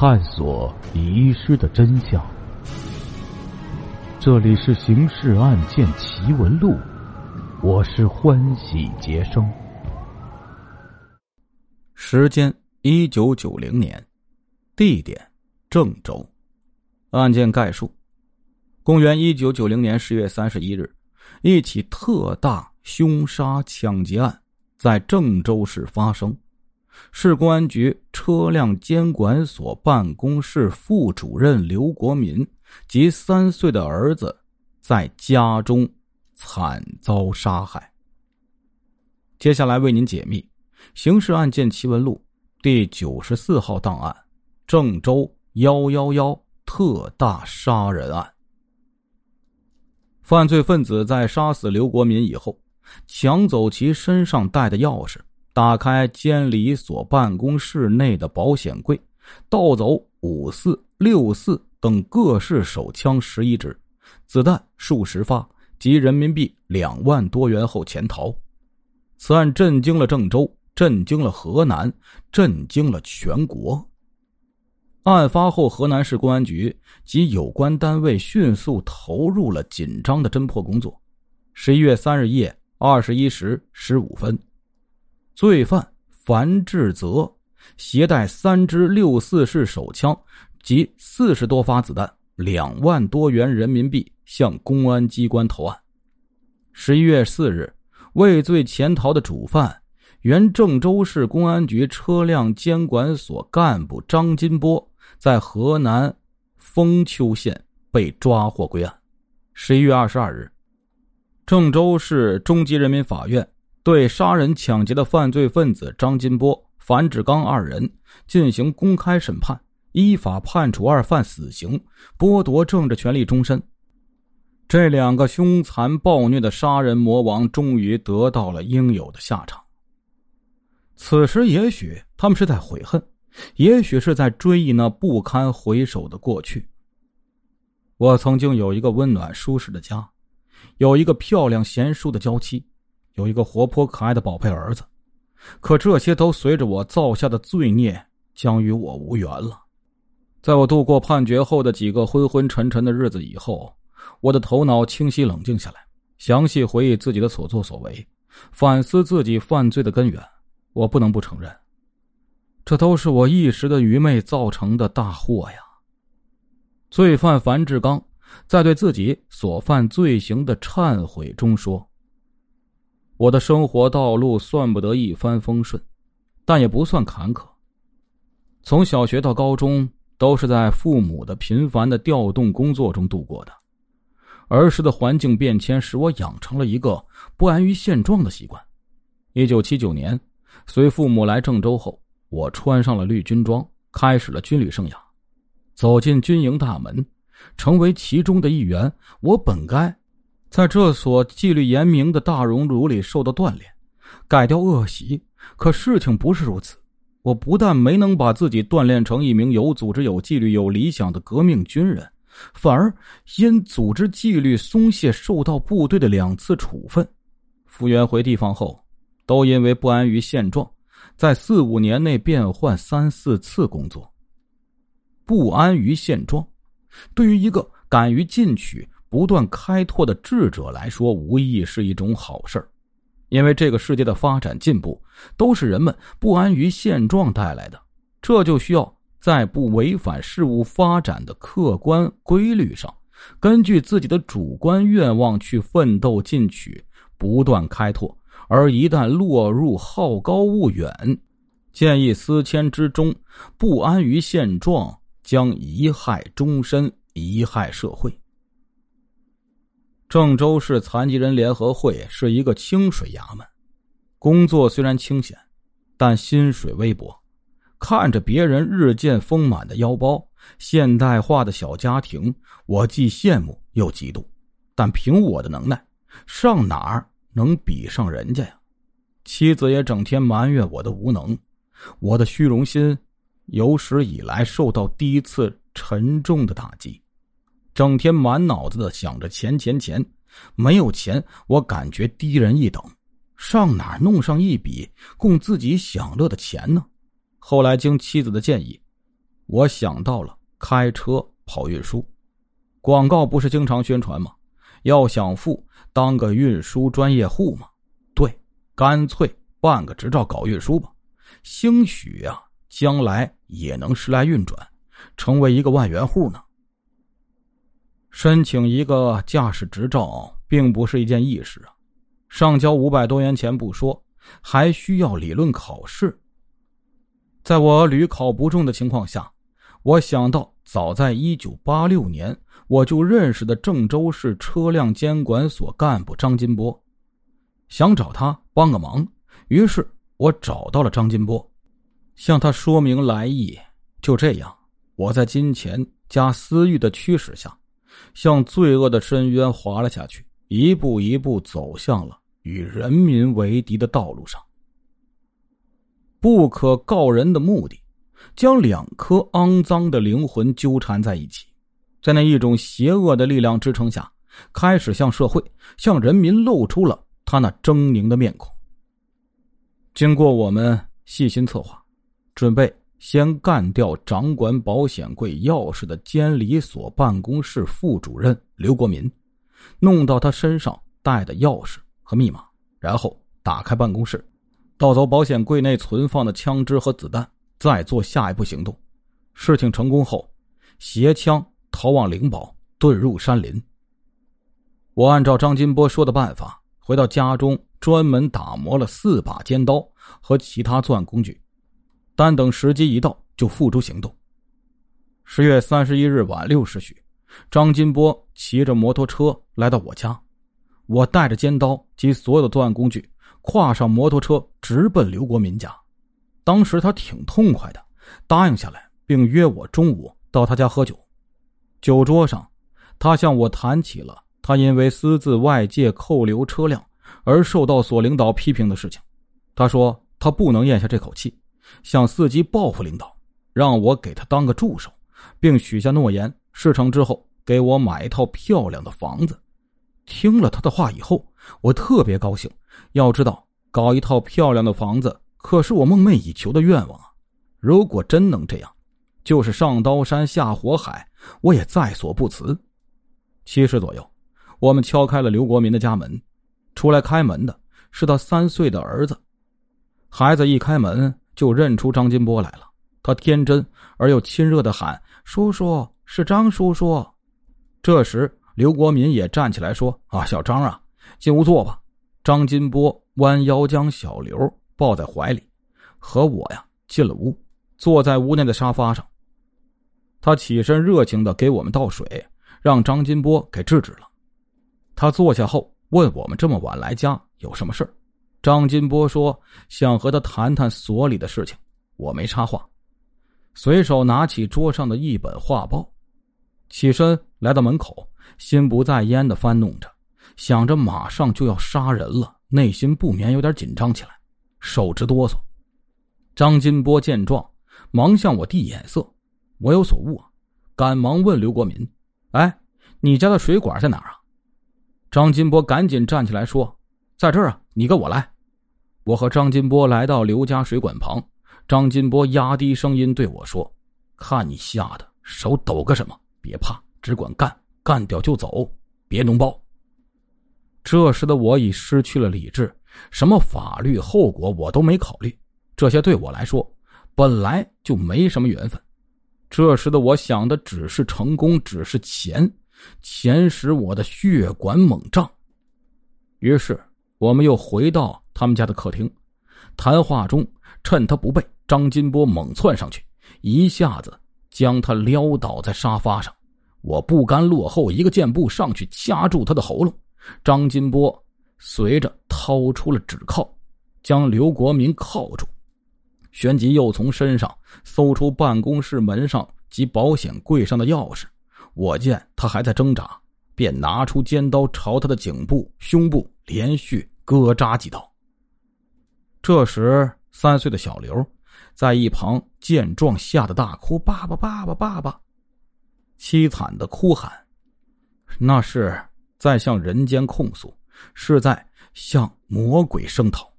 探索遗失的真相。这里是《刑事案件奇闻录》，我是欢喜杰生。时间：一九九零年，地点：郑州。案件概述：公元一九九零年十月三十一日，一起特大凶杀抢劫案在郑州市发生。市公安局车辆监管所办公室副主任刘国民及三岁的儿子在家中惨遭杀害。接下来为您解密《刑事案件奇闻录》第九十四号档案：郑州幺幺幺特大杀人案。犯罪分子在杀死刘国民以后，抢走其身上带的钥匙。打开监理所办公室内的保险柜，盗走五四、六四等各式手枪十一支，子弹数十发及人民币两万多元后潜逃。此案震惊了郑州，震惊了河南，震惊了全国。案发后，河南市公安局及有关单位迅速投入了紧张的侦破工作。十一月三日夜二十一时十五分。罪犯樊志泽携带三支六四式手枪及四十多发子弹、两万多元人民币向公安机关投案。十一月四日，畏罪潜逃的主犯原郑州市公安局车辆监管所干部张金波，在河南封丘县被抓获归案。十一月二十二日，郑州市中级人民法院。对杀人抢劫的犯罪分子张金波、樊志刚二人进行公开审判，依法判处二犯死刑，剥夺政治权利终身。这两个凶残暴虐的杀人魔王终于得到了应有的下场。此时，也许他们是在悔恨，也许是在追忆那不堪回首的过去。我曾经有一个温暖舒适的家，有一个漂亮贤淑的娇妻。有一个活泼可爱的宝贝儿子，可这些都随着我造下的罪孽将与我无缘了。在我度过判决后的几个昏昏沉沉的日子以后，我的头脑清晰冷静下来，详细回忆自己的所作所为，反思自己犯罪的根源。我不能不承认，这都是我一时的愚昧造成的大祸呀。罪犯樊志刚在对自己所犯罪行的忏悔中说。我的生活道路算不得一帆风顺，但也不算坎坷。从小学到高中，都是在父母的频繁的调动工作中度过的。儿时的环境变迁使我养成了一个不安于现状的习惯。一九七九年，随父母来郑州后，我穿上了绿军装，开始了军旅生涯。走进军营大门，成为其中的一员，我本该。在这所纪律严明的大熔炉里受到锻炼，改掉恶习。可事情不是如此，我不但没能把自己锻炼成一名有组织、有纪律、有理想的革命军人，反而因组织纪律松懈受到部队的两次处分。复员回地方后，都因为不安于现状，在四五年内变换三四次工作。不安于现状，对于一个敢于进取。不断开拓的智者来说，无疑是一种好事因为这个世界的发展进步都是人们不安于现状带来的，这就需要在不违反事物发展的客观规律上，根据自己的主观愿望去奋斗进取，不断开拓。而一旦落入好高骛远、见异思迁之中，不安于现状，将贻害终身，贻害社会。郑州市残疾人联合会是一个清水衙门，工作虽然清闲，但薪水微薄。看着别人日渐丰满的腰包、现代化的小家庭，我既羡慕又嫉妒。但凭我的能耐，上哪儿能比上人家呀？妻子也整天埋怨我的无能，我的虚荣心有史以来受到第一次沉重的打击。整天满脑子的想着钱钱钱，没有钱我感觉低人一等，上哪弄上一笔供自己享乐的钱呢？后来经妻子的建议，我想到了开车跑运输，广告不是经常宣传吗？要想富，当个运输专业户嘛。对，干脆办个执照搞运输吧，兴许呀，将来也能时来运转，成为一个万元户呢。申请一个驾驶执照并不是一件易事啊，上交五百多元钱不说，还需要理论考试。在我屡考不中的情况下，我想到早在一九八六年我就认识的郑州市车辆监管所干部张金波，想找他帮个忙。于是我找到了张金波，向他说明来意。就这样，我在金钱加私欲的驱使下。向罪恶的深渊滑了下去，一步一步走向了与人民为敌的道路上。不可告人的目的，将两颗肮脏的灵魂纠缠在一起，在那一种邪恶的力量支撑下，开始向社会、向人民露出了他那狰狞的面孔。经过我们细心策划，准备。先干掉掌管保险柜钥匙的监理所办公室副主任刘国民，弄到他身上带的钥匙和密码，然后打开办公室，盗走保险柜内存放的枪支和子弹，再做下一步行动。事情成功后，携枪逃往灵宝，遁入山林。我按照张金波说的办法，回到家中，专门打磨了四把尖刀和其他作案工具。但等时机一到，就付诸行动。十月三十一日晚六时许，张金波骑着摩托车来到我家，我带着尖刀及所有的作案工具，跨上摩托车直奔刘国民家。当时他挺痛快的，答应下来，并约我中午到他家喝酒。酒桌上，他向我谈起了他因为私自外界扣留车辆而受到所领导批评的事情。他说他不能咽下这口气。向司机报复领导，让我给他当个助手，并许下诺言，事成之后给我买一套漂亮的房子。听了他的话以后，我特别高兴。要知道，搞一套漂亮的房子可是我梦寐以求的愿望啊！如果真能这样，就是上刀山下火海，我也在所不辞。七时左右，我们敲开了刘国民的家门，出来开门的是他三岁的儿子。孩子一开门。就认出张金波来了，他天真而又亲热的喊：“叔叔，是张叔叔。”这时，刘国民也站起来说：“啊，小张啊，进屋坐吧。”张金波弯腰将小刘抱在怀里，和我呀进了屋，坐在屋内的沙发上。他起身热情的给我们倒水，让张金波给制止了。他坐下后问我们：“这么晚来家有什么事张金波说：“想和他谈谈所里的事情。”我没插话，随手拿起桌上的一本画报，起身来到门口，心不在焉的翻弄着，想着马上就要杀人了，内心不免有点紧张起来，手直哆嗦。张金波见状，忙向我递眼色，我有所悟啊，赶忙问刘国民：“哎，你家的水管在哪儿啊？”张金波赶紧站起来说：“在这儿啊，你跟我来。”我和张金波来到刘家水管旁，张金波压低声音对我说：“看你吓得手抖个什么？别怕，只管干，干掉就走，别脓包。”这时的我已失去了理智，什么法律后果我都没考虑，这些对我来说本来就没什么缘分。这时的我想的只是成功，只是钱，钱使我的血管猛胀。于是我们又回到。他们家的客厅，谈话中，趁他不备，张金波猛窜上去，一下子将他撂倒在沙发上。我不甘落后，一个箭步上去掐住他的喉咙。张金波随着掏出了指铐，将刘国民铐住，旋即又从身上搜出办公室门上及保险柜上的钥匙。我见他还在挣扎，便拿出尖刀朝他的颈部、胸部连续割扎几刀。这时，三岁的小刘在一旁见状，吓得大哭：“爸爸，爸爸，爸爸！”凄惨的哭喊，那是在向人间控诉，是在向魔鬼声讨。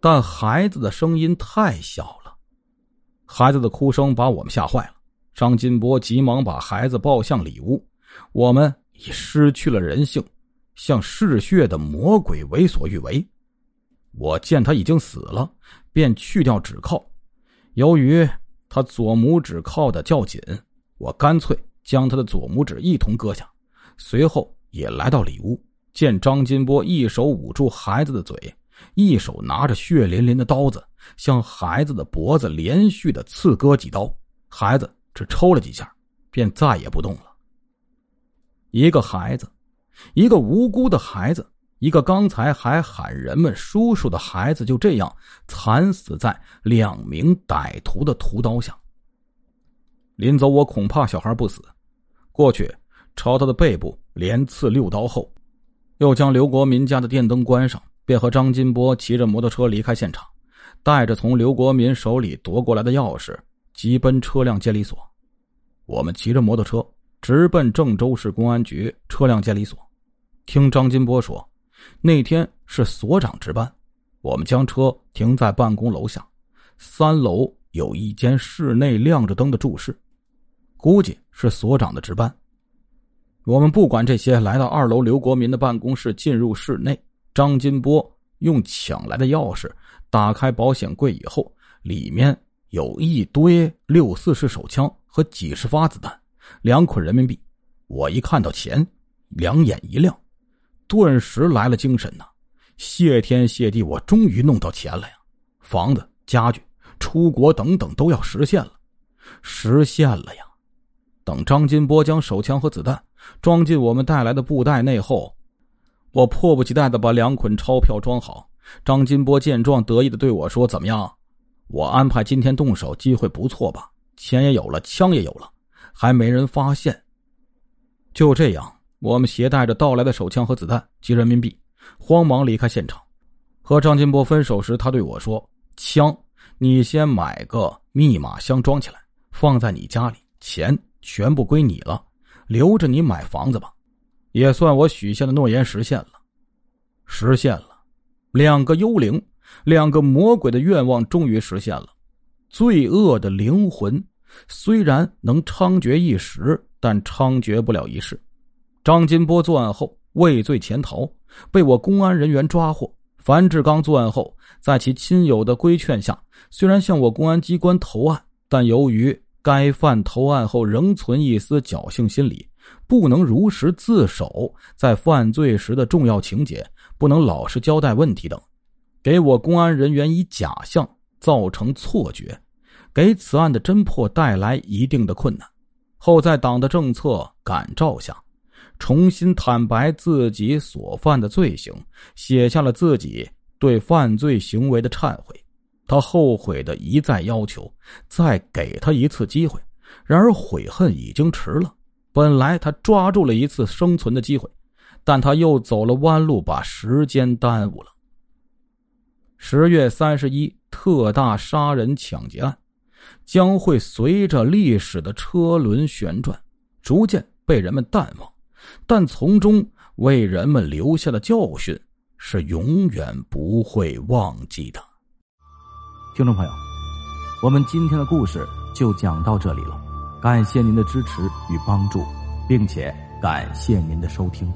但孩子的声音太小了，孩子的哭声把我们吓坏了。张金波急忙把孩子抱向里屋。我们已失去了人性，像嗜血的魔鬼为所欲为。我见他已经死了，便去掉指铐。由于他左拇指铐的较紧，我干脆将他的左拇指一同割下。随后也来到里屋，见张金波一手捂住孩子的嘴，一手拿着血淋淋的刀子。向孩子的脖子连续的刺割几刀，孩子只抽了几下，便再也不动了。一个孩子，一个无辜的孩子，一个刚才还喊人们叔叔的孩子，就这样惨死在两名歹徒的屠刀下。临走，我恐怕小孩不死，过去朝他的背部连刺六刀后，又将刘国民家的电灯关上，便和张金波骑着摩托车离开现场。带着从刘国民手里夺过来的钥匙，急奔车辆监理所。我们骑着摩托车直奔郑州市公安局车辆监理所。听张金波说，那天是所长值班，我们将车停在办公楼下，三楼有一间室内亮着灯的住室，估计是所长的值班。我们不管这些，来到二楼刘国民的办公室，进入室内，张金波用抢来的钥匙。打开保险柜以后，里面有一堆六四式手枪和几十发子弹，两捆人民币。我一看到钱，两眼一亮，顿时来了精神呐！谢天谢地，我终于弄到钱了呀！房子、家具、出国等等都要实现了，实现了呀！等张金波将手枪和子弹装进我们带来的布袋内后，我迫不及待的把两捆钞票装好。张金波见状，得意的对我说：“怎么样？我安排今天动手，机会不错吧？钱也有了，枪也有了，还没人发现。”就这样，我们携带着盗来的手枪和子弹及人民币，慌忙离开现场。和张金波分手时，他对我说：“枪，你先买个密码箱装起来，放在你家里。钱全部归你了，留着你买房子吧。”也算我许下的诺言实现了，实现了。两个幽灵，两个魔鬼的愿望终于实现了。罪恶的灵魂虽然能猖獗一时，但猖獗不了一世。张金波作案后畏罪潜逃，被我公安人员抓获。樊志刚作案后，在其亲友的规劝下，虽然向我公安机关投案，但由于该犯投案后仍存一丝侥幸心理，不能如实自首，在犯罪时的重要情节。不能老实交代问题等，给我公安人员以假象，造成错觉，给此案的侦破带来一定的困难。后在党的政策感召下，重新坦白自己所犯的罪行，写下了自己对犯罪行为的忏悔。他后悔的一再要求再给他一次机会，然而悔恨已经迟了。本来他抓住了一次生存的机会。但他又走了弯路，把时间耽误了。十月三十一特大杀人抢劫案，将会随着历史的车轮旋转，逐渐被人们淡忘，但从中为人们留下的教训是永远不会忘记的。听众朋友，我们今天的故事就讲到这里了，感谢您的支持与帮助，并且感谢您的收听。